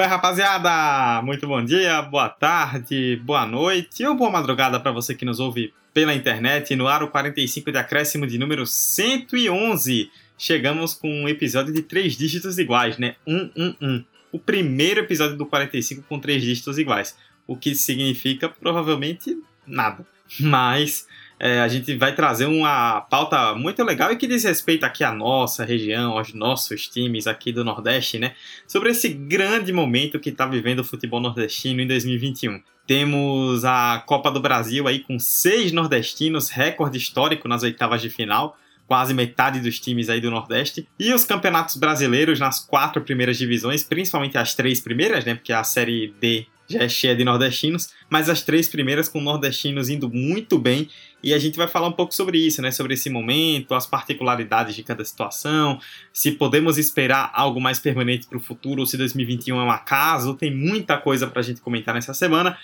É, rapaziada? Muito bom dia, boa tarde, boa noite ou boa madrugada para você que nos ouve pela internet no Aro 45 de acréscimo de número 111. Chegamos com um episódio de três dígitos iguais, né? 111. O primeiro episódio do 45 com três dígitos iguais. O que significa provavelmente nada. Mas é, a gente vai trazer uma pauta muito legal e que diz respeito aqui à nossa região, aos nossos times aqui do Nordeste, né? Sobre esse grande momento que está vivendo o futebol nordestino em 2021. Temos a Copa do Brasil aí com seis nordestinos, recorde histórico nas oitavas de final quase metade dos times aí do Nordeste. E os campeonatos brasileiros nas quatro primeiras divisões, principalmente as três primeiras, né? Porque a Série D já é cheia de nordestinos, mas as três primeiras com nordestinos indo muito bem. E a gente vai falar um pouco sobre isso, né? Sobre esse momento, as particularidades de cada situação, se podemos esperar algo mais permanente para o futuro ou se 2021 é um acaso. Tem muita coisa para a gente comentar nessa semana.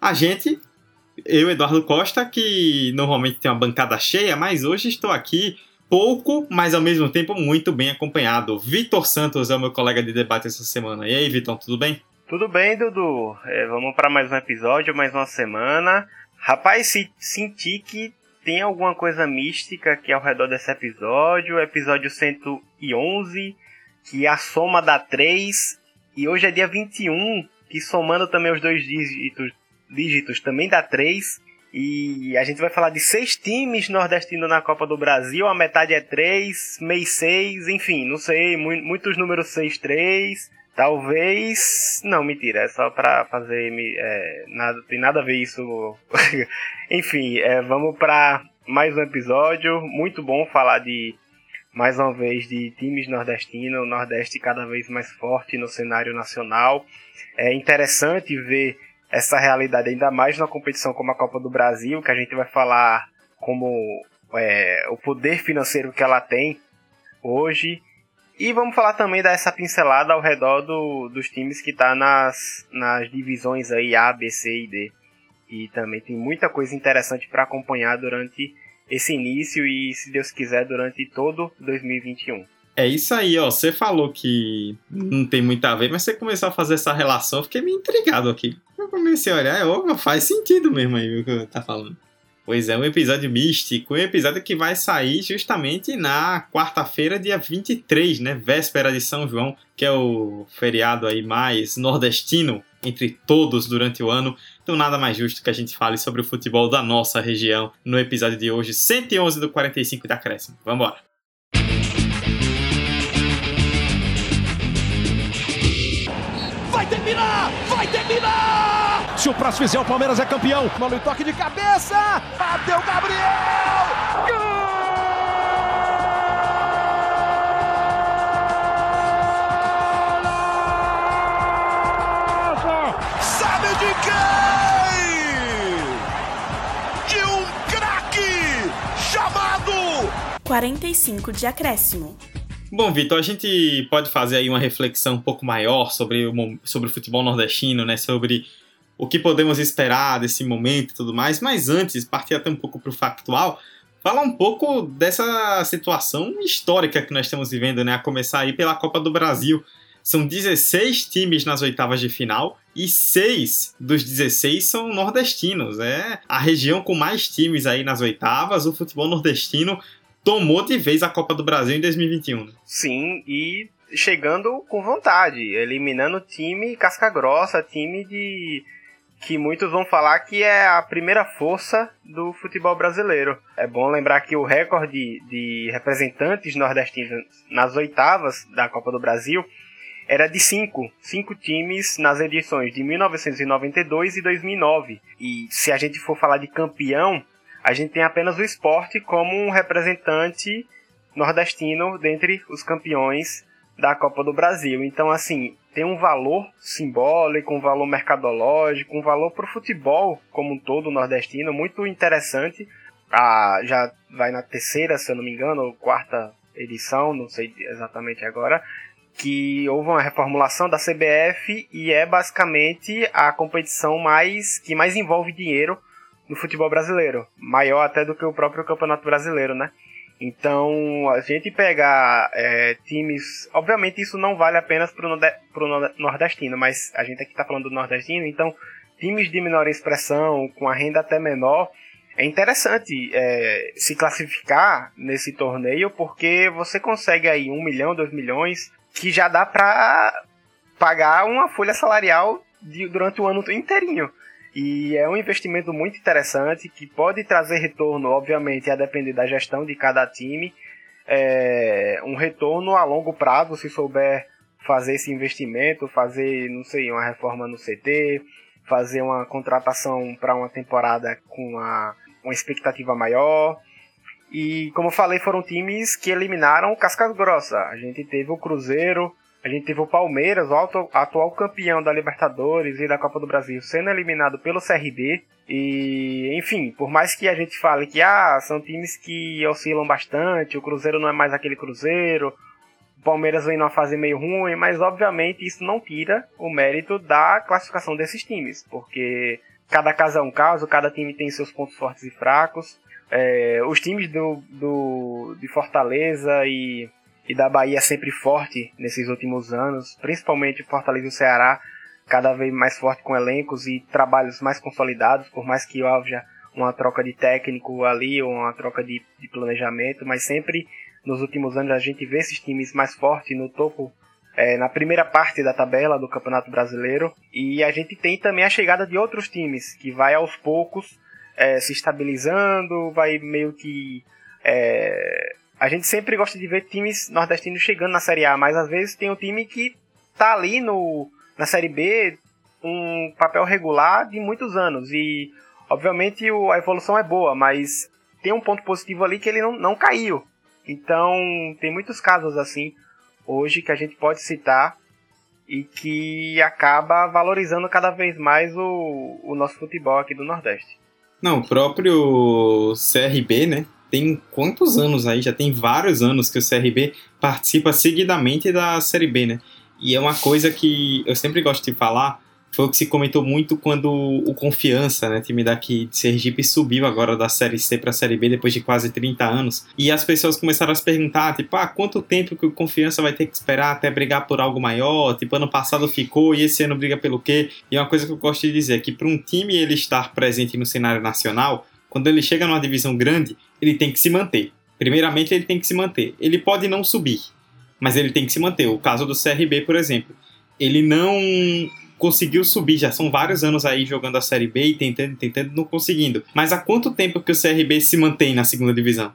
A gente, eu, Eduardo Costa, que normalmente tem uma bancada cheia, mas hoje estou aqui pouco, mas ao mesmo tempo muito bem acompanhado. Vitor Santos é o meu colega de debate essa semana. E aí, Vitor, tudo bem? Tudo bem, Dudu? É, vamos para mais um episódio, mais uma semana. Rapaz, se, senti que tem alguma coisa mística aqui ao redor desse episódio. Episódio 111, que a soma dá 3. E hoje é dia 21, que somando também os dois dígitos, dígitos também dá 3. E a gente vai falar de seis times nordestinos na Copa do Brasil. A metade é 3, meio 6, enfim, não sei, muitos números 6, 3. Talvez. Não, mentira, é só pra fazer. É, nada, tem nada a ver isso. Enfim, é, vamos para mais um episódio. Muito bom falar de. Mais uma vez de times nordestinos, o Nordeste cada vez mais forte no cenário nacional. É interessante ver essa realidade, ainda mais numa competição como a Copa do Brasil, que a gente vai falar como é, o poder financeiro que ela tem hoje e vamos falar também dessa pincelada ao redor do, dos times que tá nas, nas divisões aí A, B, C e D. E também tem muita coisa interessante para acompanhar durante esse início e, se Deus quiser, durante todo 2021. É isso aí, ó. Você falou que não tem muito a ver, mas você começou a fazer essa relação, eu fiquei meio intrigado aqui. Eu comecei a olhar, ó, faz sentido mesmo aí o que tá falando. Pois é, um episódio místico, um episódio que vai sair justamente na quarta-feira, dia 23, né? Véspera de São João, que é o feriado aí mais nordestino entre todos durante o ano. Então nada mais justo que a gente fale sobre o futebol da nossa região no episódio de hoje, 111 do 45 da Acréscimo. Vambora! Vai terminar! Vai terminar! Se o próximo fizer, o Palmeiras é campeão. Mano, toque de cabeça. Bateu Gabriel. Gol! Sabe de quem? De um craque chamado 45 de acréscimo. Bom, Vitor, a gente pode fazer aí uma reflexão um pouco maior sobre o, sobre o futebol nordestino, né? Sobre o que podemos esperar desse momento e tudo mais, mas antes, partir até um pouco para o factual, falar um pouco dessa situação histórica que nós estamos vivendo, né? A começar aí pela Copa do Brasil. São 16 times nas oitavas de final e seis dos 16 são nordestinos. É a região com mais times aí nas oitavas. O futebol nordestino tomou de vez a Copa do Brasil em 2021. Né? Sim, e chegando com vontade, eliminando time casca grossa, time de que muitos vão falar que é a primeira força do futebol brasileiro. É bom lembrar que o recorde de representantes nordestinos nas oitavas da Copa do Brasil era de cinco, cinco times nas edições de 1992 e 2009. E se a gente for falar de campeão, a gente tem apenas o esporte como um representante nordestino dentre os campeões da Copa do Brasil. Então, assim, tem um valor simbólico, um valor mercadológico, um valor para o futebol como um todo nordestino muito interessante. Ah, já vai na terceira, se eu não me engano, ou quarta edição, não sei exatamente agora, que houve uma reformulação da CBF e é basicamente a competição mais que mais envolve dinheiro no futebol brasileiro, maior até do que o próprio Campeonato Brasileiro, né? Então, a gente pegar é, times. Obviamente, isso não vale apenas para o nordestino, mas a gente aqui está falando do nordestino, então, times de menor expressão, com a renda até menor, é interessante é, se classificar nesse torneio, porque você consegue aí um milhão, dois milhões, que já dá para pagar uma folha salarial de, durante o ano inteirinho. E é um investimento muito interessante que pode trazer retorno, obviamente, a depender da gestão de cada time. É, um retorno a longo prazo, se souber fazer esse investimento, fazer, não sei, uma reforma no CT, fazer uma contratação para uma temporada com uma, uma expectativa maior. E como eu falei, foram times que eliminaram Cascas Grossa. A gente teve o Cruzeiro, a gente teve o Palmeiras, o atual campeão da Libertadores e da Copa do Brasil, sendo eliminado pelo CRB. E, enfim, por mais que a gente fale que ah, são times que oscilam bastante, o Cruzeiro não é mais aquele Cruzeiro, o Palmeiras vem numa fase meio ruim, mas obviamente isso não tira o mérito da classificação desses times, porque cada caso é um caso, cada time tem seus pontos fortes e fracos. É, os times do, do, de Fortaleza e e da Bahia sempre forte nesses últimos anos, principalmente Fortaleza e o Ceará, cada vez mais forte com elencos e trabalhos mais consolidados, por mais que haja uma troca de técnico ali ou uma troca de, de planejamento, mas sempre nos últimos anos a gente vê esses times mais fortes no topo é, na primeira parte da tabela do Campeonato Brasileiro. E a gente tem também a chegada de outros times que vai aos poucos é, se estabilizando, vai meio que é, a gente sempre gosta de ver times nordestinos chegando na Série A, mas às vezes tem um time que tá ali no, na Série B um papel regular de muitos anos. E obviamente o, a evolução é boa, mas tem um ponto positivo ali que ele não, não caiu. Então tem muitos casos assim hoje que a gente pode citar e que acaba valorizando cada vez mais o, o nosso futebol aqui do Nordeste. Não, o próprio CRB, né? Tem quantos anos aí? Já tem vários anos que o CRB participa seguidamente da Série B, né? E é uma coisa que eu sempre gosto de falar, foi o que se comentou muito quando o Confiança, né, time daqui de Sergipe, subiu agora da Série C para a Série B depois de quase 30 anos. E as pessoas começaram a se perguntar, tipo, ah, quanto tempo que o Confiança vai ter que esperar até brigar por algo maior? Tipo, ano passado ficou e esse ano briga pelo quê? E é uma coisa que eu gosto de dizer, que para um time ele estar presente no cenário nacional, quando ele chega numa divisão grande, ele tem que se manter. Primeiramente, ele tem que se manter. Ele pode não subir, mas ele tem que se manter. O caso do CRB, por exemplo, ele não conseguiu subir, já são vários anos aí jogando a Série B e tentando, tentando, não conseguindo. Mas há quanto tempo que o CRB se mantém na segunda divisão?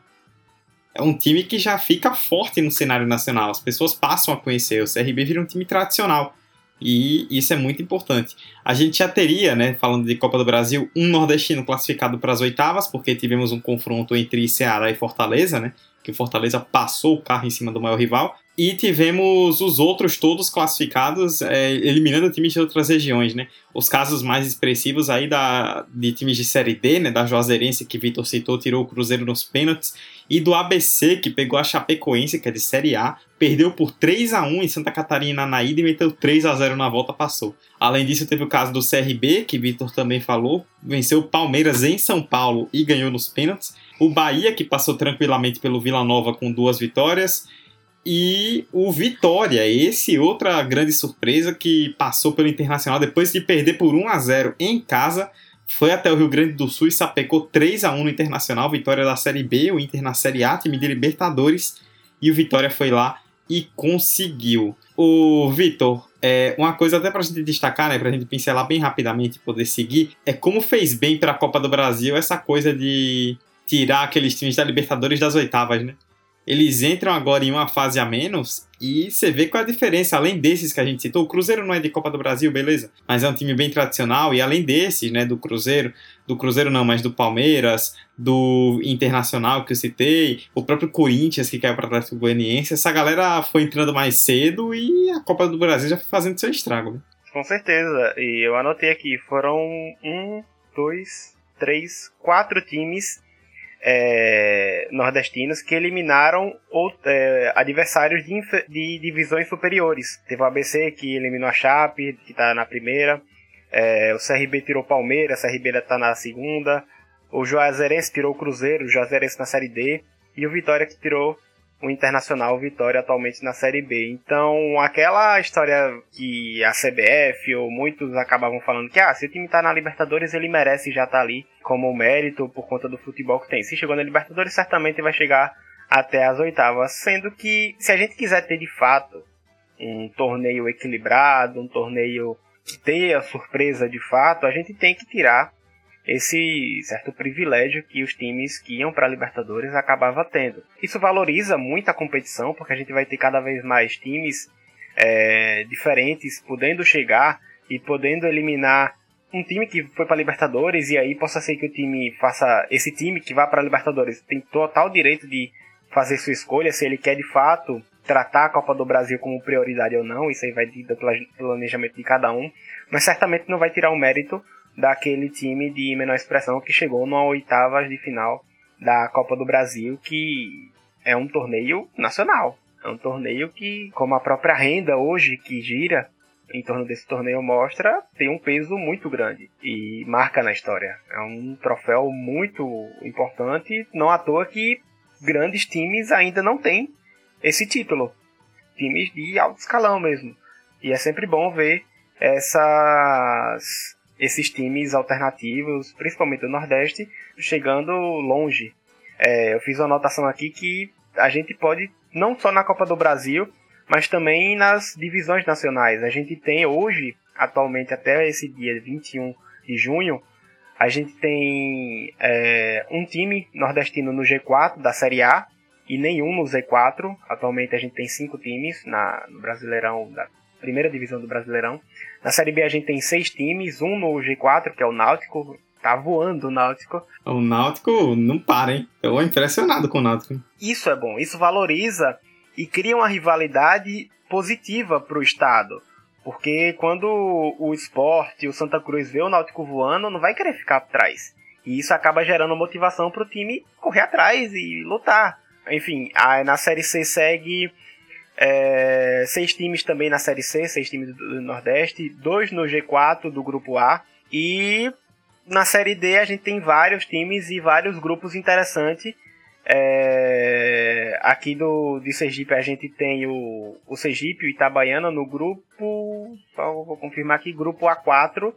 É um time que já fica forte no cenário nacional, as pessoas passam a conhecer. O CRB vira um time tradicional. E isso é muito importante. A gente já teria, né, falando de Copa do Brasil, um nordestino classificado para as oitavas, porque tivemos um confronto entre Ceará e Fortaleza, né? Que o Fortaleza passou o carro em cima do maior rival. E tivemos os outros todos classificados, é, eliminando times de outras regiões, né? Os casos mais expressivos aí da, de times de Série D, né? Da Juazeirense, que Vitor citou, tirou o Cruzeiro nos pênaltis. E do ABC, que pegou a Chapecoense, que é de Série A, perdeu por 3 a 1 em Santa Catarina na ida e meteu 3 a 0 na volta, passou. Além disso, teve o caso do CRB, que Vitor também falou, venceu o Palmeiras em São Paulo e ganhou nos pênaltis. O Bahia, que passou tranquilamente pelo Vila Nova com duas vitórias e o Vitória, esse outra grande surpresa que passou pelo Internacional depois de perder por 1 a 0 em casa, foi até o Rio Grande do Sul e sapecou 3 a 1 no Internacional, vitória da Série B, o Inter na Série A, time de Libertadores, e o Vitória foi lá e conseguiu. O Vitor, é, uma coisa até para a gente destacar, né, para a gente pincelar bem rapidamente e poder seguir, é como fez bem para a Copa do Brasil essa coisa de tirar aqueles times da Libertadores das oitavas, né? Eles entram agora em uma fase a menos e você vê qual é a diferença. Além desses que a gente citou, o Cruzeiro não é de Copa do Brasil, beleza? Mas é um time bem tradicional. E além desses, né, do Cruzeiro, do Cruzeiro não, mas do Palmeiras, do Internacional que eu citei, o próprio Corinthians que caiu para trás do Goianiense, essa galera foi entrando mais cedo e a Copa do Brasil já foi fazendo seu estrago. Né? Com certeza. E eu anotei aqui, foram um, dois, três, quatro times é, nordestinos que eliminaram é, adversários de, de, divisões superiores. Teve o ABC que eliminou a Chape, que está na primeira. É, o CRB tirou Palmeiras, o CRB está na segunda. O Juazeirense tirou o Cruzeiro, o Juazeirense na Série D. e o Vitória que tirou o Internacional Vitória atualmente na Série B. Então, aquela história que a CBF ou muitos acabavam falando que ah, se o time tá na Libertadores, ele merece já estar tá ali como mérito por conta do futebol que tem. Se chegou na Libertadores, certamente vai chegar até as oitavas, sendo que se a gente quiser ter de fato um torneio equilibrado, um torneio que tenha surpresa de fato, a gente tem que tirar esse certo privilégio que os times que iam para a Libertadores acabavam tendo. Isso valoriza muito a competição, porque a gente vai ter cada vez mais times é, diferentes podendo chegar e podendo eliminar um time que foi para a Libertadores e aí possa ser que o time faça esse time que vá para a Libertadores tem total direito de fazer sua escolha se ele quer de fato tratar a Copa do Brasil como prioridade ou não, isso aí vai do planejamento de cada um, mas certamente não vai tirar o mérito daquele time de menor expressão que chegou no oitavas de final da Copa do Brasil, que é um torneio nacional. É um torneio que, como a própria renda hoje que gira em torno desse torneio mostra, tem um peso muito grande e marca na história. É um troféu muito importante, não à toa que grandes times ainda não têm esse título. Times de alto escalão mesmo. E é sempre bom ver essas esses times alternativos, principalmente do Nordeste, chegando longe. É, eu fiz uma anotação aqui que a gente pode, não só na Copa do Brasil, mas também nas divisões nacionais. A gente tem hoje, atualmente até esse dia 21 de junho, a gente tem é, um time nordestino no G4 da Série A e nenhum no Z4. Atualmente a gente tem cinco times na, no Brasileirão da primeira divisão do Brasileirão. Na Série B a gente tem seis times, um no G4, que é o Náutico. Tá voando o Náutico. O Náutico não para, hein? Eu impressionado com o Náutico. Isso é bom, isso valoriza e cria uma rivalidade positiva para o estado. Porque quando o esporte, o Santa Cruz vê o Náutico voando, não vai querer ficar atrás. E isso acaba gerando motivação para o time correr atrás e lutar. Enfim, na Série C segue é, seis times também na Série C, seis times do Nordeste, dois no G4 do Grupo A. E na Série D a gente tem vários times e vários grupos interessantes. É, aqui do, de Sergipe a gente tem o, o Sergipe, o Itabaiana no grupo. Vou confirmar aqui, grupo A4.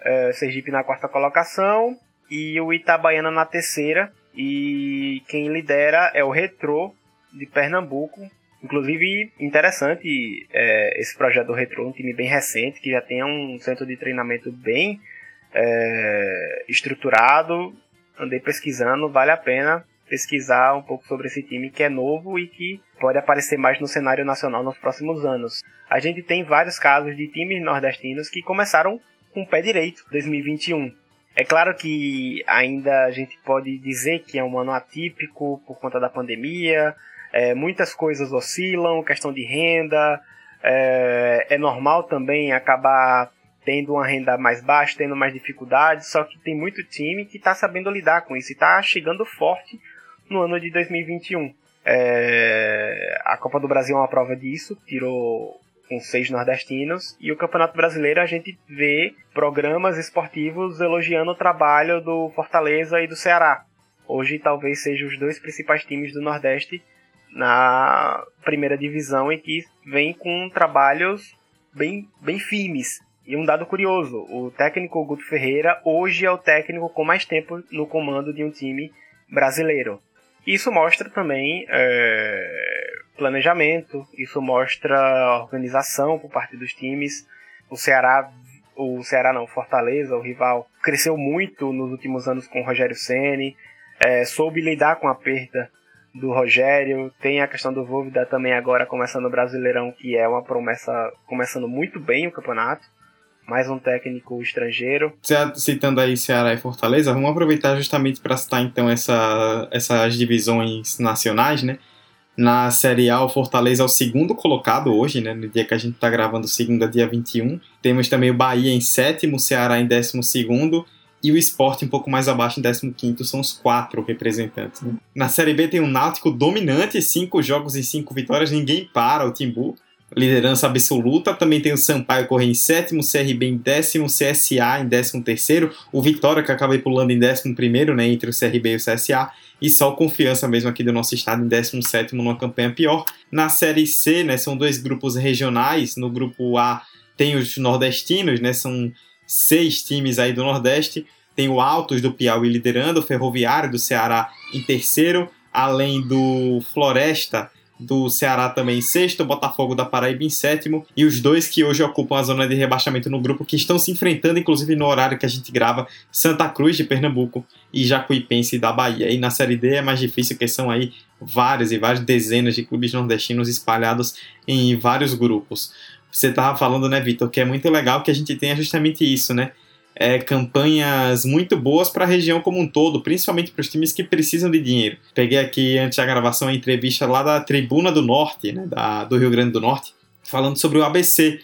É, Sergipe na quarta colocação e o Itabaiana na terceira. E quem lidera é o Retrô de Pernambuco Inclusive, interessante é, esse projeto do Retro, um time bem recente, que já tem um centro de treinamento bem é, estruturado. Andei pesquisando, vale a pena pesquisar um pouco sobre esse time que é novo e que pode aparecer mais no cenário nacional nos próximos anos. A gente tem vários casos de times nordestinos que começaram com o pé direito 2021. É claro que ainda a gente pode dizer que é um ano atípico por conta da pandemia, é, muitas coisas oscilam, questão de renda. É, é normal também acabar tendo uma renda mais baixa, tendo mais dificuldades, só que tem muito time que está sabendo lidar com isso e está chegando forte no ano de 2021. É, a Copa do Brasil é uma prova disso, tirou com seis nordestinos, e o Campeonato Brasileiro a gente vê programas esportivos elogiando o trabalho do Fortaleza e do Ceará. Hoje talvez sejam os dois principais times do Nordeste na primeira divisão e que vem com trabalhos bem, bem firmes. E um dado curioso, o técnico Guto Ferreira hoje é o técnico com mais tempo no comando de um time brasileiro. Isso mostra também é, planejamento, isso mostra organização por parte dos times. O Ceará, o Ceará não, Fortaleza, o rival, cresceu muito nos últimos anos com o Rogério Ceni, é, soube lidar com a perda do Rogério, tem a questão do Vôvida também agora começando o Brasileirão, que é uma promessa começando muito bem o campeonato. Mais um técnico estrangeiro. Citando aí Ceará e Fortaleza, vamos aproveitar justamente para citar então essa, essas divisões nacionais, né? Na Série A, o Fortaleza é o segundo colocado hoje, né? No dia que a gente está gravando, segunda, dia 21. Temos também o Bahia em sétimo, Ceará em décimo segundo e o esporte um pouco mais abaixo em 15 são os quatro representantes. Né? Na Série B tem um Náutico dominante, cinco jogos e cinco vitórias, ninguém para o Timbu. liderança absoluta. Também tem o Sampaio Correia em sétimo, CRB em décimo, CSA em décimo terceiro, o Vitória que acabei pulando em décimo primeiro, né, entre o CRB e o CSA, e só o Confiança mesmo aqui do nosso estado em décimo sétimo numa campanha pior. Na Série C, né, são dois grupos regionais, no grupo A tem os nordestinos, né, são seis times aí do Nordeste, tem o Altos do Piauí liderando, o Ferroviário do Ceará em terceiro, além do Floresta do Ceará também em sexto, Botafogo da Paraíba em sétimo, e os dois que hoje ocupam a zona de rebaixamento no grupo, que estão se enfrentando, inclusive no horário que a gente grava, Santa Cruz de Pernambuco e Jacuipense da Bahia. E na Série D é mais difícil, porque são aí várias e várias dezenas de clubes nordestinos espalhados em vários grupos. Você estava falando, né, Vitor, que é muito legal que a gente tenha justamente isso, né? é, campanhas muito boas para a região como um todo, principalmente para os times que precisam de dinheiro. Peguei aqui antes da gravação a entrevista lá da Tribuna do Norte, né, da, do Rio Grande do Norte, falando sobre o ABC.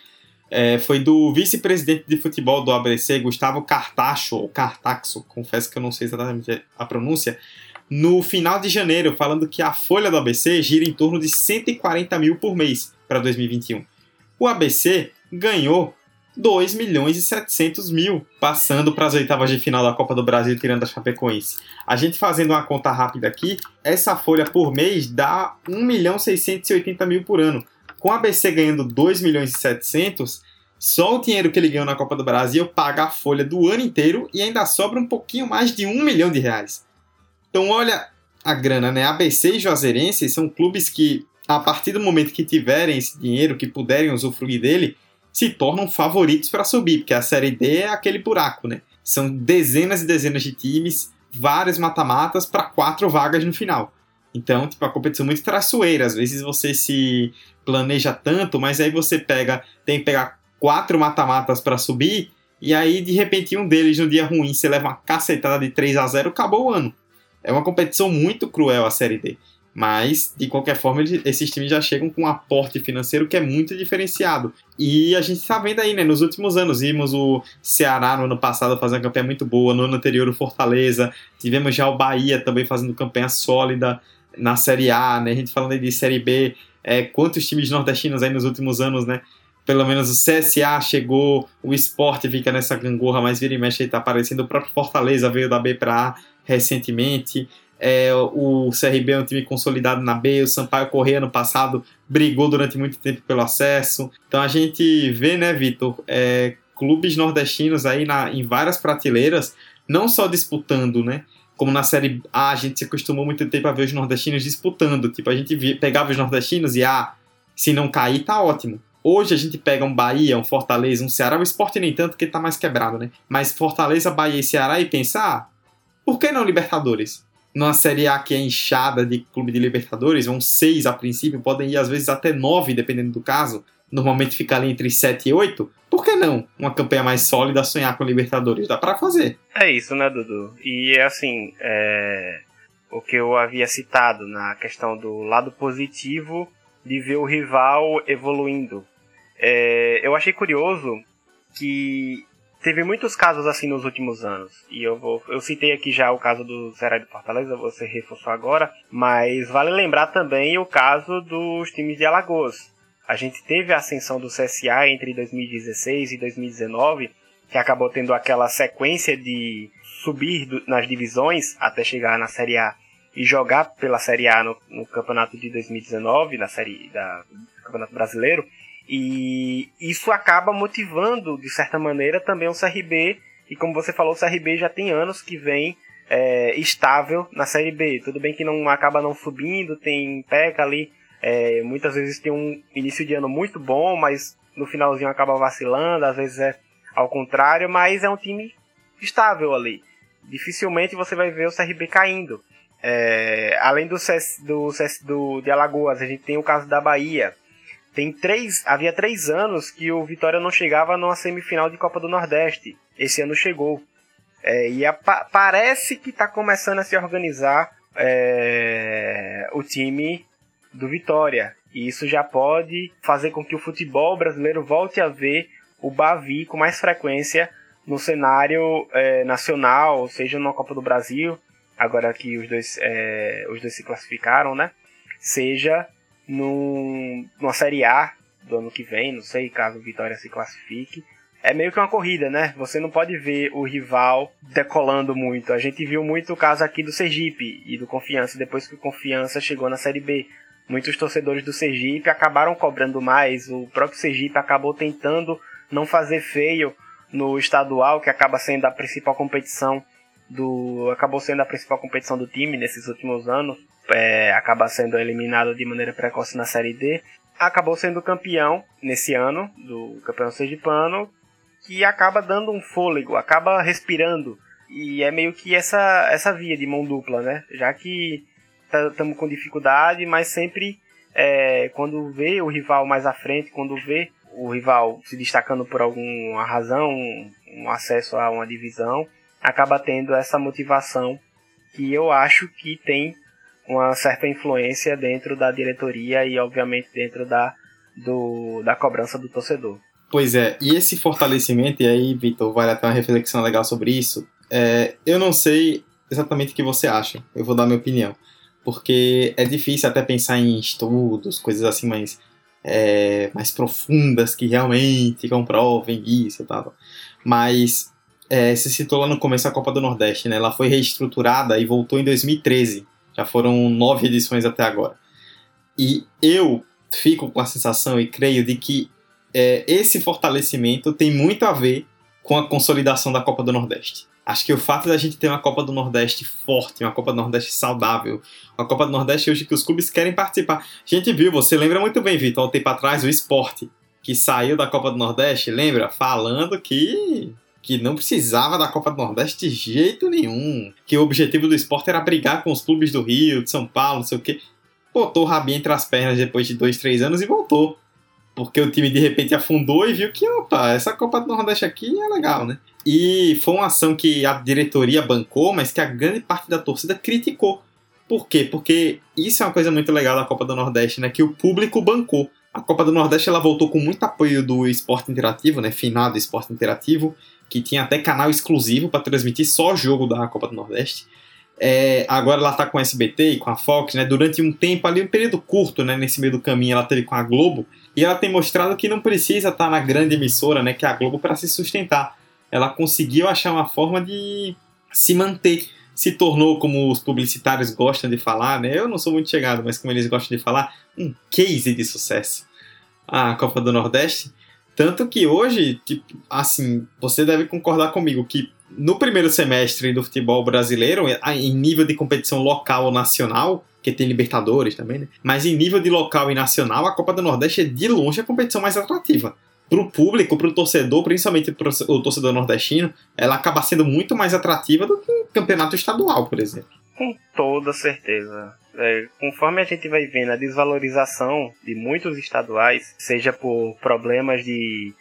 É, foi do vice-presidente de futebol do ABC, Gustavo Cartacho, ou Cartaxo, confesso que eu não sei exatamente a pronúncia, no final de janeiro, falando que a folha do ABC gira em torno de 140 mil por mês para 2021. O ABC ganhou 2 milhões e 700 mil, passando para as oitavas de final da Copa do Brasil, tirando a Chapecoense. A gente fazendo uma conta rápida aqui, essa folha por mês dá 1 milhão 680 mil por ano. Com a ABC ganhando 2 milhões e 700, só o dinheiro que ele ganhou na Copa do Brasil paga a folha do ano inteiro e ainda sobra um pouquinho mais de 1 milhão de reais. Então olha a grana, né? ABC e Juazeirense são clubes que, a partir do momento que tiverem esse dinheiro, que puderem usufruir dele, se tornam favoritos para subir, porque a Série D é aquele buraco, né? São dezenas e dezenas de times, vários mata-matas para quatro vagas no final. Então, tipo, a competição é muito traiçoeira. Às vezes você se planeja tanto, mas aí você pega, tem que pegar quatro mata-matas para subir, e aí de repente um deles no dia ruim você leva uma cacetada de 3 a 0 acabou o ano. É uma competição muito cruel a Série D. Mas, de qualquer forma, esses times já chegam com um aporte financeiro que é muito diferenciado. E a gente está vendo aí, né? Nos últimos anos, vimos o Ceará no ano passado fazer uma campanha muito boa, no ano anterior o Fortaleza, tivemos já o Bahia também fazendo campanha sólida na Série A, né? A gente falando aí de Série B, é, quantos times nordestinos aí nos últimos anos, né? Pelo menos o CSA chegou, o esporte fica nessa gangorra, mas vira e mexe aí tá aparecendo, o próprio Fortaleza veio da B para A recentemente. É, o CRB é um time consolidado na B, o Sampaio Correia no passado brigou durante muito tempo pelo acesso. Então a gente vê, né, Vitor, é, clubes nordestinos aí na, em várias prateleiras, não só disputando, né? Como na Série A a gente se acostumou muito tempo a ver os nordestinos disputando. Tipo, a gente pegava os nordestinos e, ah, se não cair, tá ótimo. Hoje a gente pega um Bahia, um Fortaleza, um Ceará, o esporte nem tanto, porque tá mais quebrado, né? Mas Fortaleza, Bahia e Ceará e pensar, ah, por que não Libertadores? Numa Série A que é inchada de clube de Libertadores, vão seis a princípio, podem ir às vezes até nove, dependendo do caso. Normalmente fica ali entre sete e oito. Por que não? Uma campanha mais sólida sonhar com Libertadores? Dá para fazer. É isso, né, Dudu? E é assim, é... o que eu havia citado na questão do lado positivo de ver o rival evoluindo. É... Eu achei curioso que teve muitos casos assim nos últimos anos. E eu vou. Eu citei aqui já o caso do Ceará de Fortaleza, você reforçou agora. Mas vale lembrar também o caso dos times de Alagoas. A gente teve a ascensão do CSA entre 2016 e 2019, que acabou tendo aquela sequência de subir do, nas divisões até chegar na Série A e jogar pela Série A no, no campeonato de 2019, na série da Campeonato Brasileiro. E isso acaba motivando, de certa maneira, também o CRB. E como você falou, o CRB já tem anos que vem é, estável na Série B. Tudo bem que não acaba não subindo, tem peca ali. É, muitas vezes tem um início de ano muito bom, mas no finalzinho acaba vacilando. Às vezes é ao contrário, mas é um time estável ali. Dificilmente você vai ver o CRB caindo. É, além do, CS, do, CS, do de Alagoas, a gente tem o caso da Bahia tem três, havia três anos que o Vitória não chegava numa semifinal de Copa do Nordeste. Esse ano chegou. É, e a, parece que está começando a se organizar é, o time do Vitória. E isso já pode fazer com que o futebol brasileiro volte a ver o Bavi com mais frequência no cenário é, nacional, seja na Copa do Brasil, agora que os dois, é, os dois se classificaram, né? Seja num, numa Série A do ano que vem, não sei, caso o Vitória se classifique. É meio que uma corrida, né? Você não pode ver o rival decolando muito. A gente viu muito o caso aqui do Sergipe e do Confiança, depois que o Confiança chegou na Série B. Muitos torcedores do Sergipe acabaram cobrando mais, o próprio Sergipe acabou tentando não fazer feio no estadual, que acaba sendo a principal competição do. acabou sendo a principal competição do time nesses últimos anos. É, acaba sendo eliminado de maneira precoce na Série D. Acabou sendo campeão nesse ano do Campeão Sergipano, que acaba dando um fôlego, acaba respirando. E é meio que essa, essa via de mão dupla, né? Já que estamos com dificuldade, mas sempre é, quando vê o rival mais à frente, quando vê o rival se destacando por alguma razão, um acesso a uma divisão, acaba tendo essa motivação que eu acho que tem uma certa influência dentro da diretoria e obviamente dentro da, do, da cobrança do torcedor. Pois é, e esse fortalecimento, e aí, Vitor, vale até uma reflexão legal sobre isso. É, eu não sei exatamente o que você acha, eu vou dar minha opinião. Porque é difícil até pensar em estudos, coisas assim mais, é, mais profundas que realmente comprovem isso e tal. Mas é, se citou lá no começo a Copa do Nordeste, né? Ela foi reestruturada e voltou em 2013. Já foram nove edições até agora. E eu fico com a sensação e creio de que é, esse fortalecimento tem muito a ver com a consolidação da Copa do Nordeste. Acho que o fato da gente ter uma Copa do Nordeste forte, uma Copa do Nordeste saudável, uma Copa do Nordeste hoje que os clubes querem participar. A gente viu, você lembra muito bem, Vitor, há um tempo atrás, o esporte, que saiu da Copa do Nordeste, lembra? Falando que que não precisava da Copa do Nordeste de jeito nenhum. Que o objetivo do esporte era brigar com os clubes do Rio, de São Paulo, não sei o quê. Botou o rabinho entre as pernas depois de dois, três anos e voltou porque o time de repente afundou e viu que, opa, essa Copa do Nordeste aqui é legal, né? E foi uma ação que a diretoria bancou, mas que a grande parte da torcida criticou. Por quê? Porque isso é uma coisa muito legal da Copa do Nordeste, né? Que o público bancou. A Copa do Nordeste ela voltou com muito apoio do esporte interativo, né? Finado esporte interativo, que tinha até canal exclusivo para transmitir só jogo da Copa do Nordeste. É, agora ela está com a SBT e com a Fox, né? Durante um tempo ali, um período curto, né? Nesse meio do caminho, ela teve com a Globo e ela tem mostrado que não precisa estar na grande emissora, né, que é a Globo, para se sustentar. Ela conseguiu achar uma forma de se manter. Se tornou, como os publicitários gostam de falar, né? Eu não sou muito chegado, mas como eles gostam de falar, um case de sucesso. A Copa do Nordeste. Tanto que hoje, tipo, assim, você deve concordar comigo que no primeiro semestre do futebol brasileiro, em nível de competição local ou nacional, que tem Libertadores também, né? Mas em nível de local e nacional, a Copa do Nordeste é de longe a competição mais atrativa. Para o público, para o torcedor, principalmente para o torcedor nordestino, ela acaba sendo muito mais atrativa do que um campeonato estadual, por exemplo. Com toda certeza. É, conforme a gente vai vendo a desvalorização de muitos estaduais, seja por problemas de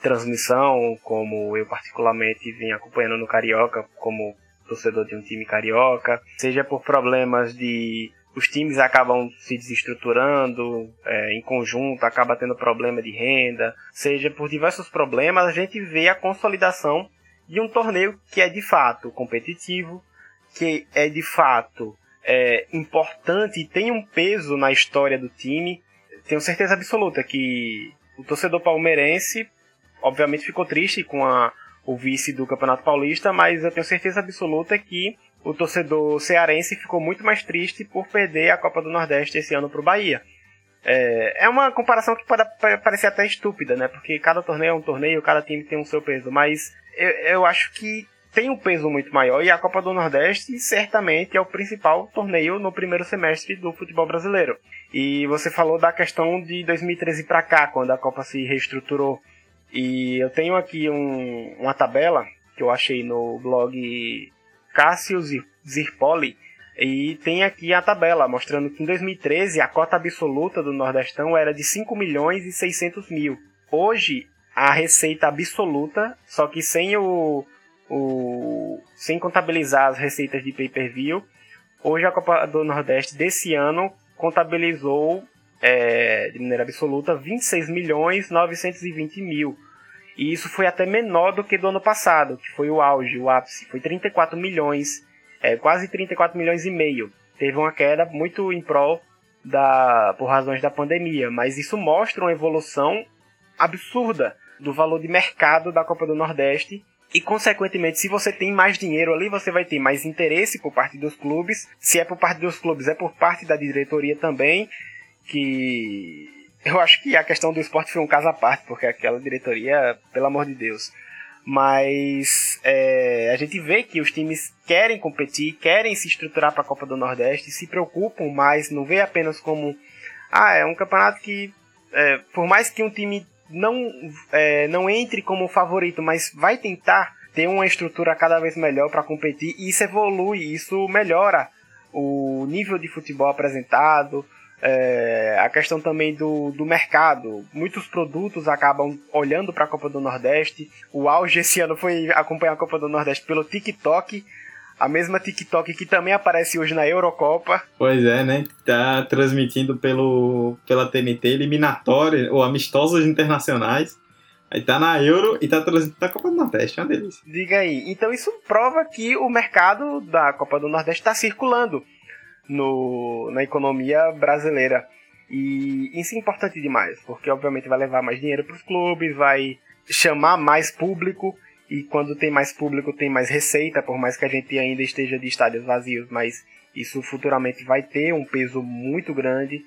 transmissão, como eu particularmente vim acompanhando no Carioca, como torcedor de um time carioca, seja por problemas de os times acabam se desestruturando é, em conjunto, acaba tendo problema de renda, seja por diversos problemas, a gente vê a consolidação de um torneio que é de fato competitivo, que é de fato é, importante e tem um peso na história do time. Tenho certeza absoluta que o torcedor palmeirense, obviamente, ficou triste com a o vice do Campeonato Paulista, mas eu tenho certeza absoluta que o torcedor cearense ficou muito mais triste por perder a Copa do Nordeste esse ano para o Bahia. É, é uma comparação que pode parecer até estúpida, né? Porque cada torneio é um torneio, cada time tem um seu peso, mas eu, eu acho que tem um peso muito maior e a Copa do Nordeste certamente é o principal torneio no primeiro semestre do futebol brasileiro. E você falou da questão de 2013 para cá, quando a Copa se reestruturou. E eu tenho aqui um, uma tabela que eu achei no blog Cássio Zirpoli. E tem aqui a tabela mostrando que em 2013 a cota absoluta do Nordestão era de 5 milhões e 600 mil. Hoje a receita absoluta, só que sem o, o sem contabilizar as receitas de pay-per-view, hoje a Copa do Nordeste desse ano contabilizou é, de maneira absoluta 26 milhões 920 mil. E isso foi até menor do que do ano passado, que foi o auge, o ápice. Foi 34 milhões, é, quase 34 milhões e meio. Teve uma queda muito em prol da, por razões da pandemia, mas isso mostra uma evolução absurda do valor de mercado da Copa do Nordeste e, consequentemente, se você tem mais dinheiro ali, você vai ter mais interesse por parte dos clubes. Se é por parte dos clubes, é por parte da diretoria também. Que eu acho que a questão do esporte foi um caso à parte, porque aquela diretoria, pelo amor de Deus. Mas é, a gente vê que os times querem competir, querem se estruturar para a Copa do Nordeste, se preocupam mais, não vê apenas como. Ah, é um campeonato que, é, por mais que um time não, é, não entre como favorito, mas vai tentar ter uma estrutura cada vez melhor para competir, e isso evolui, isso melhora o nível de futebol apresentado, é, a questão também do, do mercado. Muitos produtos acabam olhando para a Copa do Nordeste. O auge esse ano foi acompanhar a Copa do Nordeste pelo TikTok a mesma TikTok que também aparece hoje na Eurocopa. Pois é, né? Tá transmitindo pelo, pela TNT eliminatória ou amistosos internacionais. Aí tá na Euro e tá transmitindo a Copa do Nordeste, é uma delícia. Diga aí. Então isso prova que o mercado da Copa do Nordeste está circulando no, na economia brasileira. E isso é importante demais, porque obviamente vai levar mais dinheiro para os clubes, vai chamar mais público e quando tem mais público tem mais receita, por mais que a gente ainda esteja de estádios vazios, mas isso futuramente vai ter um peso muito grande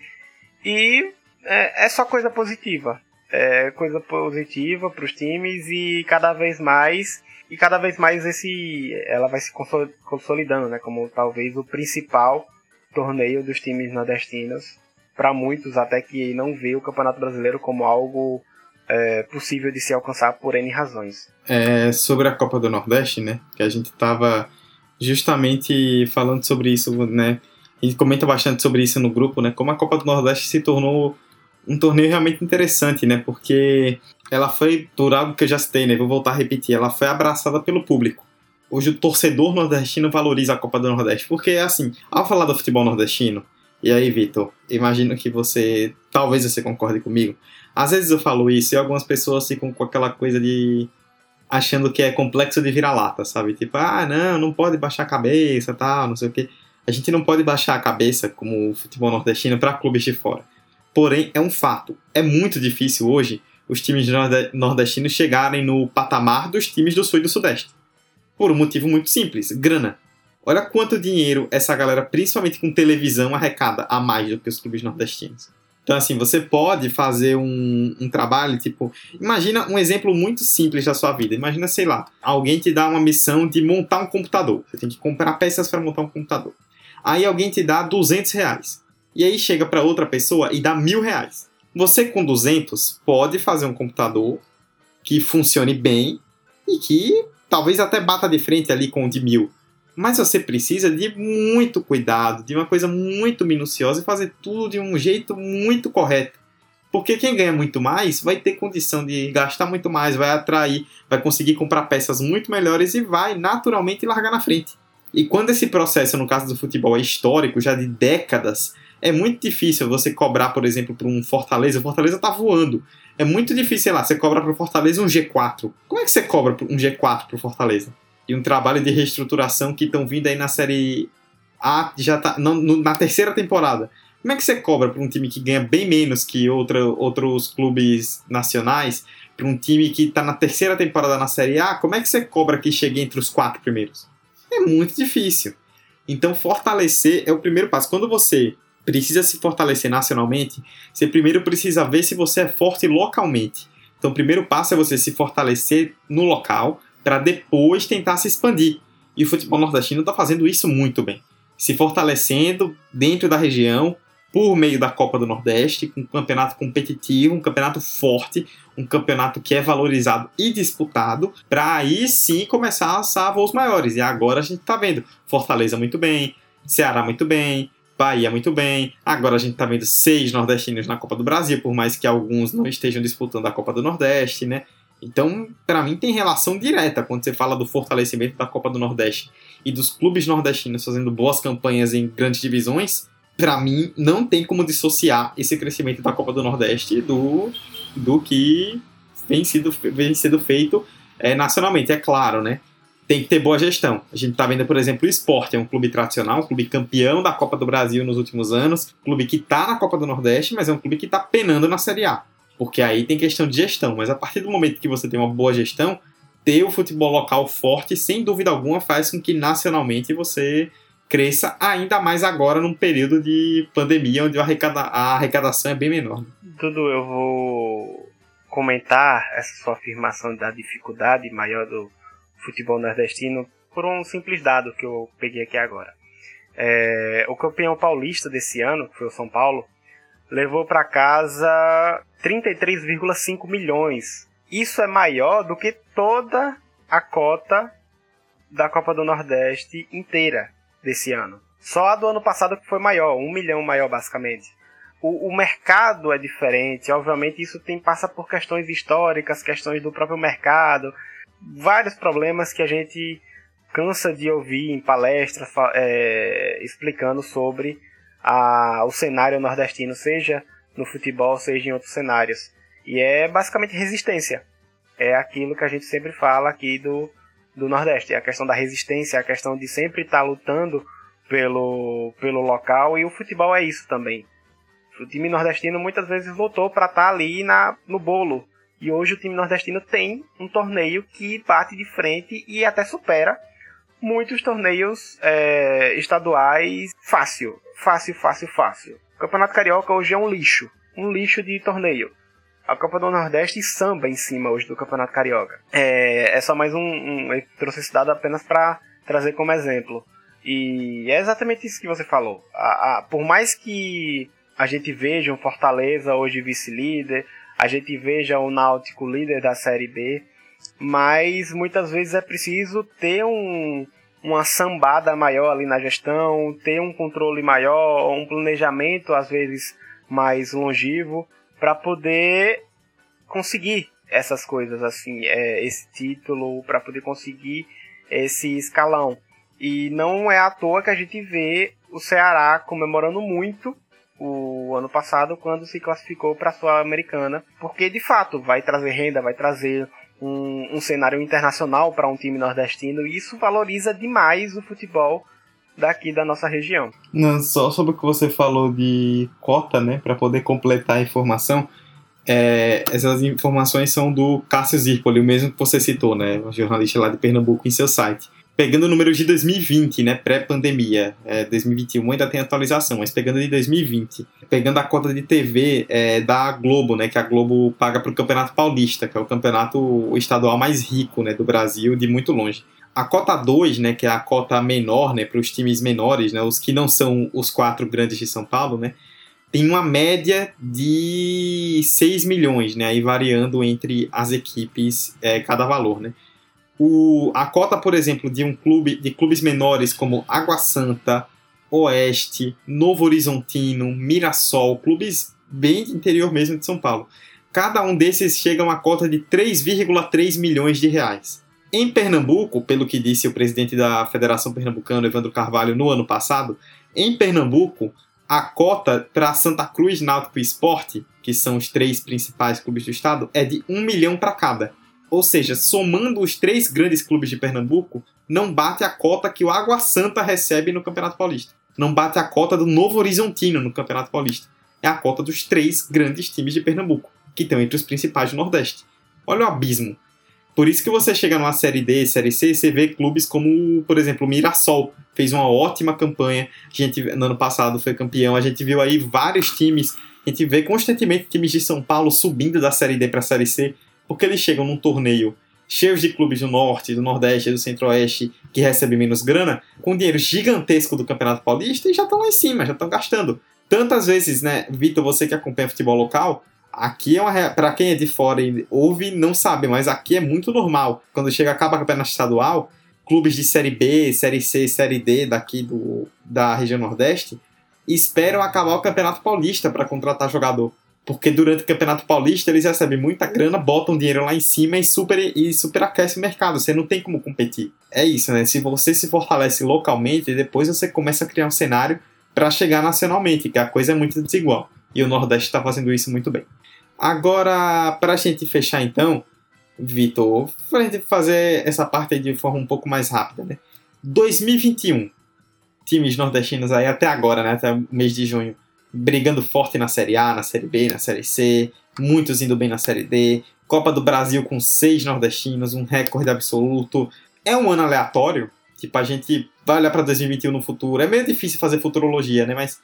e é, é só coisa positiva. É coisa positiva para os times e cada vez mais e cada vez mais esse ela vai se consolidando, né, como talvez o principal torneio dos times nordestinos para muitos até que não vê o Campeonato Brasileiro como algo é, possível de se alcançar por N razões. É, sobre a Copa do Nordeste, né? Que a gente estava justamente falando sobre isso, né? Gente comenta bastante sobre isso no grupo, né? Como a Copa do Nordeste se tornou um torneio realmente interessante, né? Porque ela foi, por algo que eu já citei, né? Vou voltar a repetir, ela foi abraçada pelo público. Hoje o torcedor nordestino valoriza a Copa do Nordeste, porque assim, ao falar do futebol nordestino, e aí, Vitor, imagino que você, talvez você concorde comigo, às vezes eu falo isso e algumas pessoas ficam com aquela coisa de achando que é complexo de vira-lata, sabe? Tipo, ah, não, não pode baixar a cabeça, tal, não sei o quê. A gente não pode baixar a cabeça como o futebol nordestino para clubes de fora. Porém, é um fato. É muito difícil hoje os times nordestinos chegarem no patamar dos times do sul e do sudeste. Por um motivo muito simples: grana. Olha quanto dinheiro essa galera, principalmente com televisão, arrecada a mais do que os clubes nordestinos. Então, assim, você pode fazer um, um, trabalho, tipo, imagina um exemplo muito simples da sua vida. Imagina, sei lá, alguém te dá uma missão de montar um computador. Você tem que comprar peças para montar um computador. Aí alguém te dá 200 reais. E aí chega para outra pessoa e dá mil reais. Você com 200 pode fazer um computador que funcione bem e que talvez até bata de frente ali com o de mil. Mas você precisa de muito cuidado, de uma coisa muito minuciosa e fazer tudo de um jeito muito correto. Porque quem ganha muito mais vai ter condição de gastar muito mais, vai atrair, vai conseguir comprar peças muito melhores e vai naturalmente largar na frente. E quando esse processo, no caso do futebol, é histórico, já de décadas, é muito difícil você cobrar, por exemplo, para um Fortaleza. O Fortaleza tá voando. É muito difícil, sei lá, você cobra para o Fortaleza um G4. Como é que você cobra um G4 para o Fortaleza? E um trabalho de reestruturação que estão vindo aí na série A, já tá no, na terceira temporada. Como é que você cobra para um time que ganha bem menos que outra, outros clubes nacionais, para um time que está na terceira temporada na série A, como é que você cobra que chegue entre os quatro primeiros? É muito difícil. Então, fortalecer é o primeiro passo. Quando você precisa se fortalecer nacionalmente, você primeiro precisa ver se você é forte localmente. Então, o primeiro passo é você se fortalecer no local, para depois tentar se expandir. E o futebol nordestino está fazendo isso muito bem, se fortalecendo dentro da região por meio da Copa do Nordeste, um campeonato competitivo, um campeonato forte, um campeonato que é valorizado e disputado, para aí sim começar a alçar voos maiores. E agora a gente está vendo Fortaleza muito bem, Ceará muito bem, Bahia muito bem. Agora a gente está vendo seis nordestinos na Copa do Brasil, por mais que alguns não estejam disputando a Copa do Nordeste, né? Então, para mim, tem relação direta quando você fala do fortalecimento da Copa do Nordeste e dos clubes nordestinos fazendo boas campanhas em grandes divisões. Para mim, não tem como dissociar esse crescimento da Copa do Nordeste do, do que vem sido, vem sendo feito é, nacionalmente. É claro, né? tem que ter boa gestão. A gente está vendo, por exemplo, o esporte, é um clube tradicional, um clube campeão da Copa do Brasil nos últimos anos, clube que está na Copa do Nordeste, mas é um clube que está penando na Série A. Porque aí tem questão de gestão, mas a partir do momento que você tem uma boa gestão, ter o futebol local forte, sem dúvida alguma, faz com que nacionalmente você cresça ainda mais agora num período de pandemia, onde a, arrecada a arrecadação é bem menor. Dudu, eu vou comentar essa sua afirmação da dificuldade maior do futebol nordestino por um simples dado que eu peguei aqui agora. É, o campeão paulista desse ano, que foi o São Paulo, levou para casa 33,5 milhões. Isso é maior do que toda a cota da Copa do Nordeste inteira desse ano. Só a do ano passado que foi maior, um milhão maior basicamente. O, o, mercado é diferente, obviamente isso tem passa por questões históricas, questões do próprio mercado, vários problemas que a gente cansa de ouvir em palestras é, explicando sobre a, o cenário nordestino, seja no futebol, seja em outros cenários. E é basicamente resistência. É aquilo que a gente sempre fala aqui do, do Nordeste. É a questão da resistência, é a questão de sempre estar lutando pelo, pelo local. E o futebol é isso também. O time nordestino muitas vezes lutou para estar ali na, no bolo. E hoje o time nordestino tem um torneio que bate de frente e até supera muitos torneios é, estaduais fácil. Fácil, fácil, fácil. O Campeonato Carioca hoje é um lixo. Um lixo de torneio. A Copa do Nordeste samba em cima hoje do Campeonato Carioca. É, é só mais um. um eu trouxe esse dado apenas para trazer como exemplo. E é exatamente isso que você falou. A, a, por mais que a gente veja um Fortaleza hoje vice-líder, a gente veja o Náutico líder da Série B, mas muitas vezes é preciso ter um, uma sambada maior ali na gestão, ter um controle maior, um planejamento às vezes mais longevo para poder conseguir essas coisas assim, é, esse título, para poder conseguir esse escalão. E não é à toa que a gente vê o Ceará comemorando muito o ano passado quando se classificou para a Sul-Americana, porque de fato vai trazer renda, vai trazer um, um cenário internacional para um time nordestino e isso valoriza demais o futebol daqui da nossa região. Não, só sobre o que você falou de cota, né, para poder completar a informação, é, essas informações são do Cássio Zirpoli, o mesmo que você citou, né, jornalista lá de Pernambuco, em seu site pegando o número de 2020, né, pré-pandemia, é, 2021 ainda tem atualização, mas pegando de 2020, pegando a cota de TV é, da Globo, né, que a Globo paga para o Campeonato Paulista, que é o campeonato estadual mais rico, né, do Brasil, de muito longe. A cota 2, né, que é a cota menor, né, para os times menores, né, os que não são os quatro grandes de São Paulo, né, tem uma média de 6 milhões, né, aí variando entre as equipes é, cada valor, né. O, a cota, por exemplo, de um clube de clubes menores como Água Santa, Oeste, Novo Horizontino, Mirassol, clubes bem interior mesmo de São Paulo. Cada um desses chega a uma cota de 3,3 milhões de reais. Em Pernambuco, pelo que disse o presidente da Federação Pernambucana, Evandro Carvalho, no ano passado, em Pernambuco, a cota para Santa Cruz, Náutico e Esporte, que são os três principais clubes do estado, é de 1 milhão para cada. Ou seja, somando os três grandes clubes de Pernambuco, não bate a cota que o Água Santa recebe no Campeonato Paulista. Não bate a cota do Novo Horizontino no Campeonato Paulista. É a cota dos três grandes times de Pernambuco, que estão entre os principais do Nordeste. Olha o abismo. Por isso que você chega numa Série D, Série C, você vê clubes como, por exemplo, o Mirassol, fez uma ótima campanha. A gente, no ano passado, foi campeão. A gente viu aí vários times. A gente vê constantemente times de São Paulo subindo da Série D para a Série C porque eles chegam num torneio cheio de clubes do Norte, do Nordeste, do Centro-Oeste que recebem menos grana, com dinheiro gigantesco do Campeonato Paulista e já estão lá em cima, já estão gastando. Tantas vezes, né, Vitor, você que acompanha futebol local, aqui é uma para quem é de fora e ouve não sabe, mas aqui é muito normal. Quando chega acaba o campeonato estadual, clubes de série B, série C, série D daqui do, da região Nordeste esperam acabar o Campeonato Paulista para contratar jogador. Porque durante o Campeonato Paulista eles recebem muita grana, botam dinheiro lá em cima e super, e super aquece o mercado. Você não tem como competir. É isso, né? Se você se fortalece localmente, depois você começa a criar um cenário para chegar nacionalmente, que a coisa é muito desigual. E o Nordeste está fazendo isso muito bem. Agora, para a gente fechar então, Vitor, pra gente fazer essa parte de forma um pouco mais rápida, né? 2021, times nordestinos aí até agora, né? Até o mês de junho, brigando forte na Série A, na Série B, na Série C, muitos indo bem na Série D, Copa do Brasil com seis nordestinos, um recorde absoluto. É um ano aleatório, tipo, a gente vai olhar para 2021 no futuro. É meio difícil fazer futurologia, né? Mas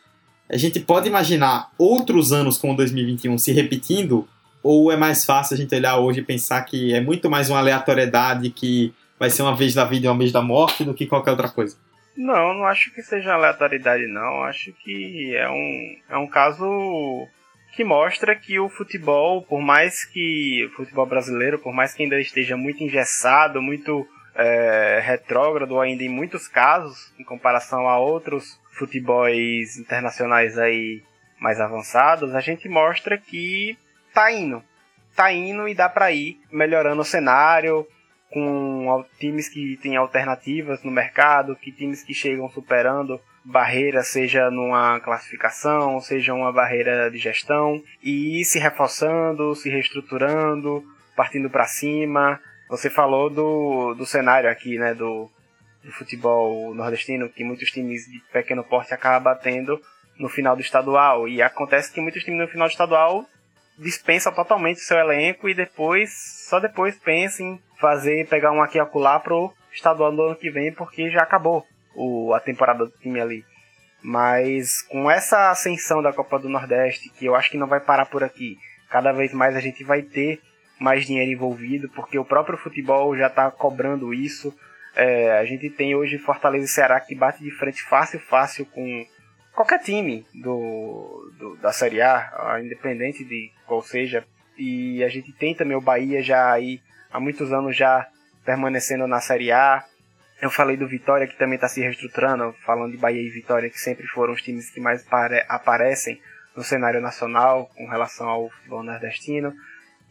a gente pode imaginar outros anos como 2021 se repetindo, ou é mais fácil a gente olhar hoje e pensar que é muito mais uma aleatoriedade que vai ser uma vez da vida e uma vez da morte do que qualquer outra coisa? Não, não acho que seja aleatoriedade, não. Acho que é um, é um caso que mostra que o futebol, por mais que o futebol brasileiro, por mais que ainda esteja muito engessado, muito é, retrógrado ainda em muitos casos, em comparação a outros futebols internacionais aí mais avançados, a gente mostra que tá indo. Tá indo e dá para ir melhorando o cenário, com times que têm alternativas no mercado, que times que chegam superando barreira, seja numa classificação, seja uma barreira de gestão, e se reforçando, se reestruturando, partindo para cima. Você falou do, do cenário aqui, né, do, do futebol nordestino, que muitos times de pequeno porte acabam batendo no final do estadual. E acontece que muitos times no final do estadual dispensam totalmente o seu elenco e depois, só depois pensa em fazer, pegar um aqui e acolá pro estadual do ano que vem, porque já acabou o, a temporada do time ali. Mas com essa ascensão da Copa do Nordeste, que eu acho que não vai parar por aqui, cada vez mais a gente vai ter mais dinheiro envolvido, porque o próprio futebol já está cobrando isso. É, a gente tem hoje Fortaleza e Ceará que bate de frente fácil, fácil com qualquer time do, do, da Série A, independente de qual seja. E a gente tem também o Bahia já aí há muitos anos já permanecendo na Série A. Eu falei do Vitória, que também está se reestruturando, falando de Bahia e Vitória, que sempre foram os times que mais aparecem no cenário nacional com relação ao futebol nordestino.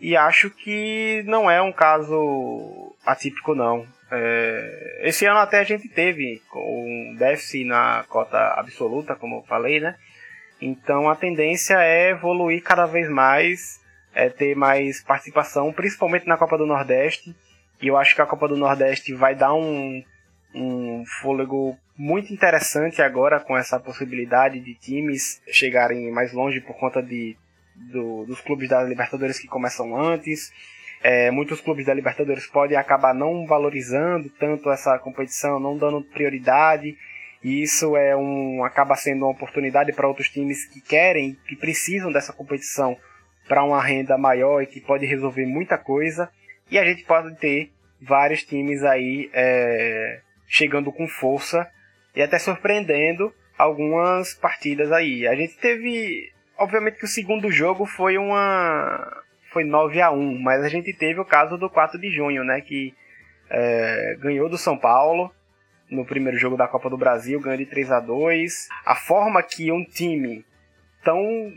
E acho que não é um caso atípico, não. É... Esse ano até a gente teve um déficit na cota absoluta, como eu falei, né? Então a tendência é evoluir cada vez mais, é ter mais participação, principalmente na Copa do Nordeste. E eu acho que a Copa do Nordeste vai dar um, um fôlego muito interessante agora com essa possibilidade de times chegarem mais longe por conta de, do, dos clubes da Libertadores que começam antes. É, muitos clubes da Libertadores podem acabar não valorizando tanto essa competição, não dando prioridade. E isso é um acaba sendo uma oportunidade para outros times que querem, que precisam dessa competição para uma renda maior e que pode resolver muita coisa. E a gente pode ter vários times aí é, chegando com força e até surpreendendo algumas partidas aí. A gente teve, obviamente que o segundo jogo foi uma foi 9 a 1, mas a gente teve o caso do 4 de junho, né, que é, ganhou do São Paulo no primeiro jogo da Copa do Brasil, ganhou de 3 a 2. A forma que um time tão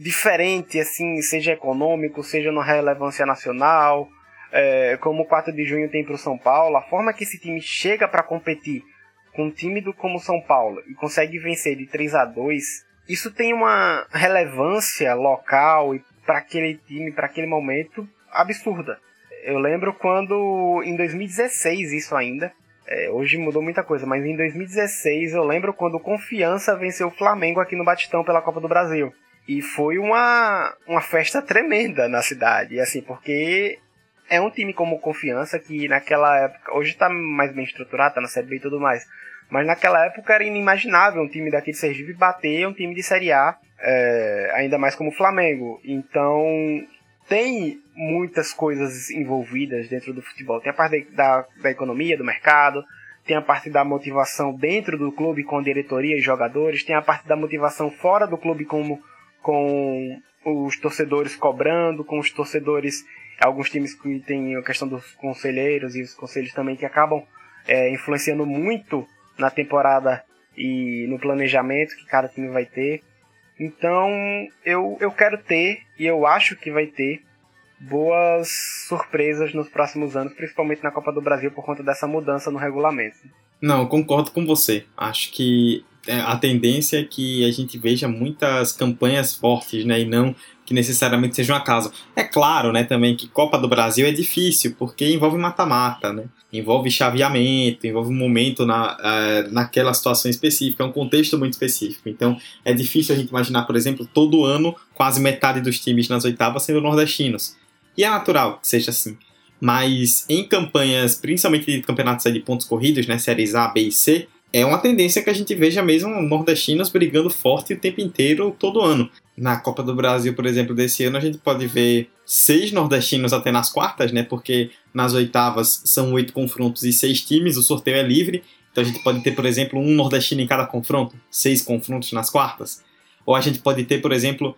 diferente assim, seja econômico, seja na relevância nacional, é, como o 4 de junho tem para o São Paulo, a forma que esse time chega para competir com um time do, como São Paulo e consegue vencer de 3 a 2 isso tem uma relevância local e para aquele time, para aquele momento, absurda. Eu lembro quando, em 2016, isso ainda, é, hoje mudou muita coisa, mas em 2016 eu lembro quando Confiança venceu o Flamengo aqui no Batistão pela Copa do Brasil. E foi uma, uma festa tremenda na cidade, assim, porque é um time como Confiança que naquela época, hoje tá mais bem estruturado, tá na Série B e tudo mais, mas naquela época era inimaginável um time daqui de Sergipe bater um time de Série A, é, ainda mais como o Flamengo. Então tem muitas coisas envolvidas dentro do futebol. Tem a parte da, da economia, do mercado, tem a parte da motivação dentro do clube com diretoria e jogadores, tem a parte da motivação fora do clube como com os torcedores cobrando, com os torcedores alguns times que tem a questão dos conselheiros e os conselhos também que acabam é, influenciando muito na temporada e no planejamento que cada time vai ter. Então eu, eu quero ter e eu acho que vai ter boas surpresas nos próximos anos, principalmente na Copa do Brasil por conta dessa mudança no regulamento. Não, concordo com você. Acho que a tendência é que a gente veja muitas campanhas fortes, né? E não que necessariamente seja um acaso. É claro, né, também que Copa do Brasil é difícil, porque envolve mata-mata, né? Envolve chaveamento, envolve um momento na, uh, naquela situação específica, é um contexto muito específico. Então, é difícil a gente imaginar, por exemplo, todo ano quase metade dos times nas oitavas sendo nordestinos. E é natural que seja assim. Mas em campanhas, principalmente de campeonatos de pontos corridos, né, séries A, B e C, é uma tendência que a gente veja mesmo nordestinos brigando forte o tempo inteiro, todo ano. Na Copa do Brasil, por exemplo, desse ano, a gente pode ver seis nordestinos até nas quartas, né? Porque nas oitavas são oito confrontos e seis times, o sorteio é livre. Então a gente pode ter, por exemplo, um nordestino em cada confronto, seis confrontos nas quartas. Ou a gente pode ter, por exemplo,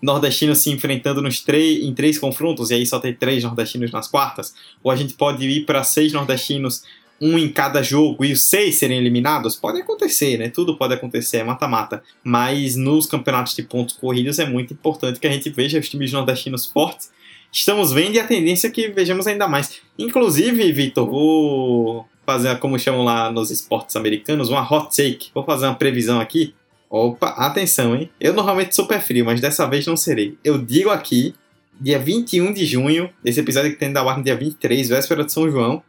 nordestinos se enfrentando nos três, em três confrontos e aí só ter três nordestinos nas quartas. Ou a gente pode ir para seis nordestinos um em cada jogo e os seis serem eliminados, pode acontecer, né? Tudo pode acontecer, é mata-mata. Mas nos campeonatos de pontos corridos é muito importante que a gente veja os times nordestinos fortes. Estamos vendo e a tendência é que vejamos ainda mais. Inclusive, Vitor, vou fazer, como chamam lá nos esportes americanos, uma hot take. Vou fazer uma previsão aqui. Opa, atenção, hein? Eu normalmente sou pé frio, mas dessa vez não serei. Eu digo aqui, dia 21 de junho, esse episódio que tem da ar no dia 23, véspera de São João,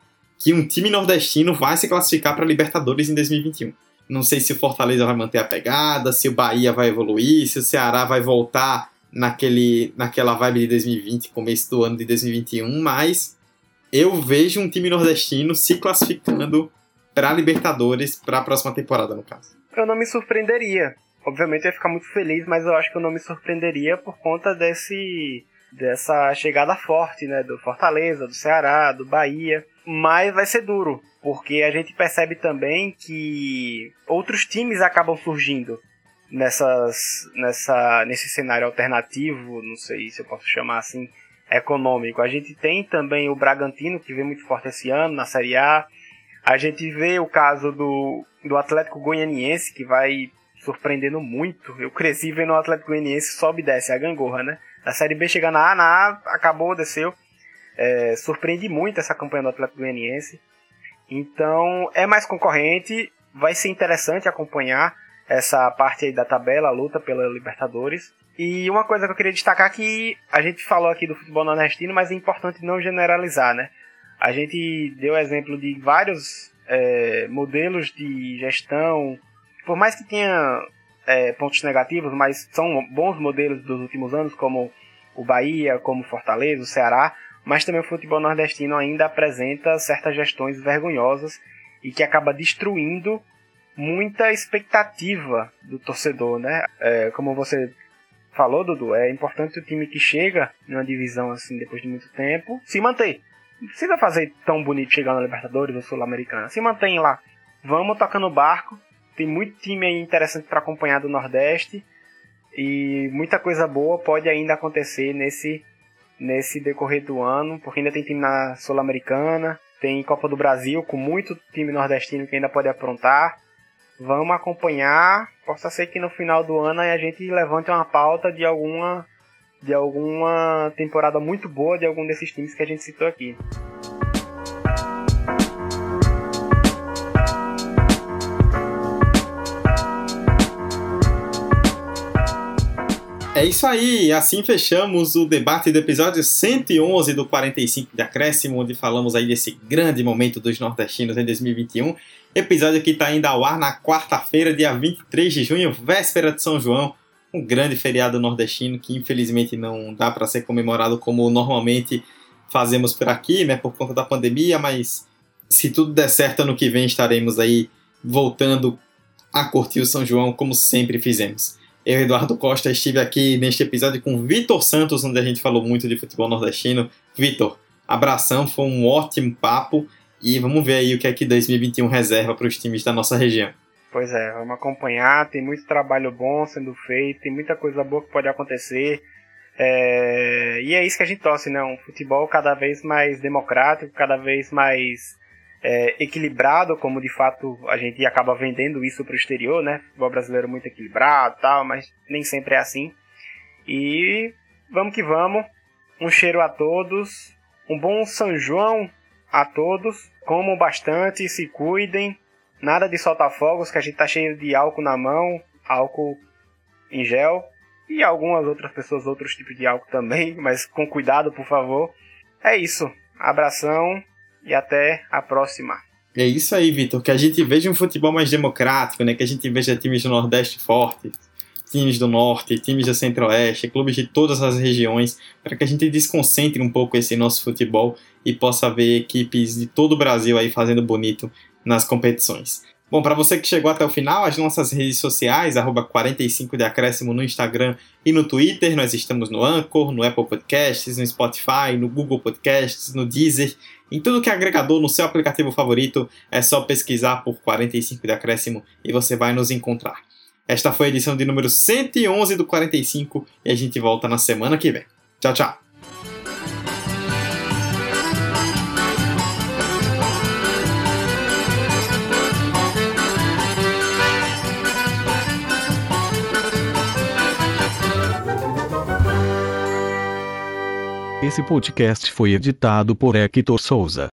que um time nordestino vai se classificar para Libertadores em 2021. Não sei se o Fortaleza vai manter a pegada, se o Bahia vai evoluir, se o Ceará vai voltar naquele, naquela vibe de 2020, começo do ano de 2021, mas eu vejo um time nordestino se classificando para Libertadores para a próxima temporada, no caso. Eu não me surpreenderia. Obviamente eu ia ficar muito feliz, mas eu acho que eu não me surpreenderia por conta desse dessa chegada forte, né, do Fortaleza, do Ceará, do Bahia mas vai ser duro, porque a gente percebe também que outros times acabam surgindo nessas, nessa, nesse cenário alternativo, não sei se eu posso chamar assim, econômico. A gente tem também o Bragantino, que vem muito forte esse ano na Série A. A gente vê o caso do, do Atlético Goianiense, que vai surpreendendo muito. Eu cresci vendo o Atlético Goianiense sobe e desce, a gangorra, né? Na Série B chega na A, na A acabou, desceu. É, surpreende muito essa campanha do Atlético Goianiense. Então é mais concorrente, vai ser interessante acompanhar essa parte aí da tabela, a luta pela Libertadores. E uma coisa que eu queria destacar é que a gente falou aqui do futebol nordestino, mas é importante não generalizar, né? A gente deu exemplo de vários é, modelos de gestão, por mais que tenha é, pontos negativos, mas são bons modelos dos últimos anos, como o Bahia, como Fortaleza, o Ceará mas também o futebol nordestino ainda apresenta certas gestões vergonhosas e que acaba destruindo muita expectativa do torcedor, né? É, como você falou, Dudu, é importante o time que chega numa divisão assim depois de muito tempo se manter. Não precisa fazer tão bonito chegar na Libertadores ou Sul-Americana. Se mantém lá. Vamos tocando o barco. Tem muito time aí interessante para acompanhar do Nordeste. E muita coisa boa pode ainda acontecer nesse nesse decorrer do ano, porque ainda tem time na Sul-Americana, tem Copa do Brasil com muito time nordestino que ainda pode aprontar. Vamos acompanhar. Possa ser que no final do ano a gente levante uma pauta de alguma de alguma temporada muito boa de algum desses times que a gente citou aqui. É isso aí, assim fechamos o debate do episódio 111 do 45 de Acréscimo, onde falamos aí desse grande momento dos nordestinos em 2021. Episódio que está indo ao ar na quarta-feira, dia 23 de junho, véspera de São João, um grande feriado nordestino que infelizmente não dá para ser comemorado como normalmente fazemos por aqui, né, por conta da pandemia, mas se tudo der certo ano que vem estaremos aí voltando a curtir o São João como sempre fizemos. Eu, Eduardo Costa, estive aqui neste episódio com Vitor Santos, onde a gente falou muito de futebol nordestino. Vitor, abração, foi um ótimo papo e vamos ver aí o que é que 2021 reserva para os times da nossa região. Pois é, vamos acompanhar, tem muito trabalho bom sendo feito, tem muita coisa boa que pode acontecer. É... E é isso que a gente torce, né? Um futebol cada vez mais democrático, cada vez mais é, equilibrado, como de fato a gente acaba vendendo isso para o exterior, né? Futebol brasileiro muito equilibrado tal, mas nem sempre é assim. E vamos que vamos. Um cheiro a todos. Um bom São João a todos. Comam bastante, se cuidem. Nada de soltar fogos, que a gente tá cheio de álcool na mão, álcool em gel e algumas outras pessoas outros tipos de álcool também, mas com cuidado, por favor. É isso. Abração e até a próxima. É isso aí, Vitor. Que a gente veja um futebol mais democrático, né? Que a gente veja times do Nordeste fortes, times do Norte, times do Centro-Oeste, clubes de todas as regiões, para que a gente desconcentre um pouco esse nosso futebol e possa ver equipes de todo o Brasil aí fazendo bonito nas competições. Bom, para você que chegou até o final, as nossas redes sociais, arroba 45 de acréscimo no Instagram e no Twitter, nós estamos no Anchor, no Apple Podcasts, no Spotify, no Google Podcasts, no Deezer, em tudo que é agregador, no seu aplicativo favorito, é só pesquisar por 45 de acréscimo e você vai nos encontrar. Esta foi a edição de número 111 do 45 e a gente volta na semana que vem. Tchau, tchau! Esse podcast foi editado por Hector Souza.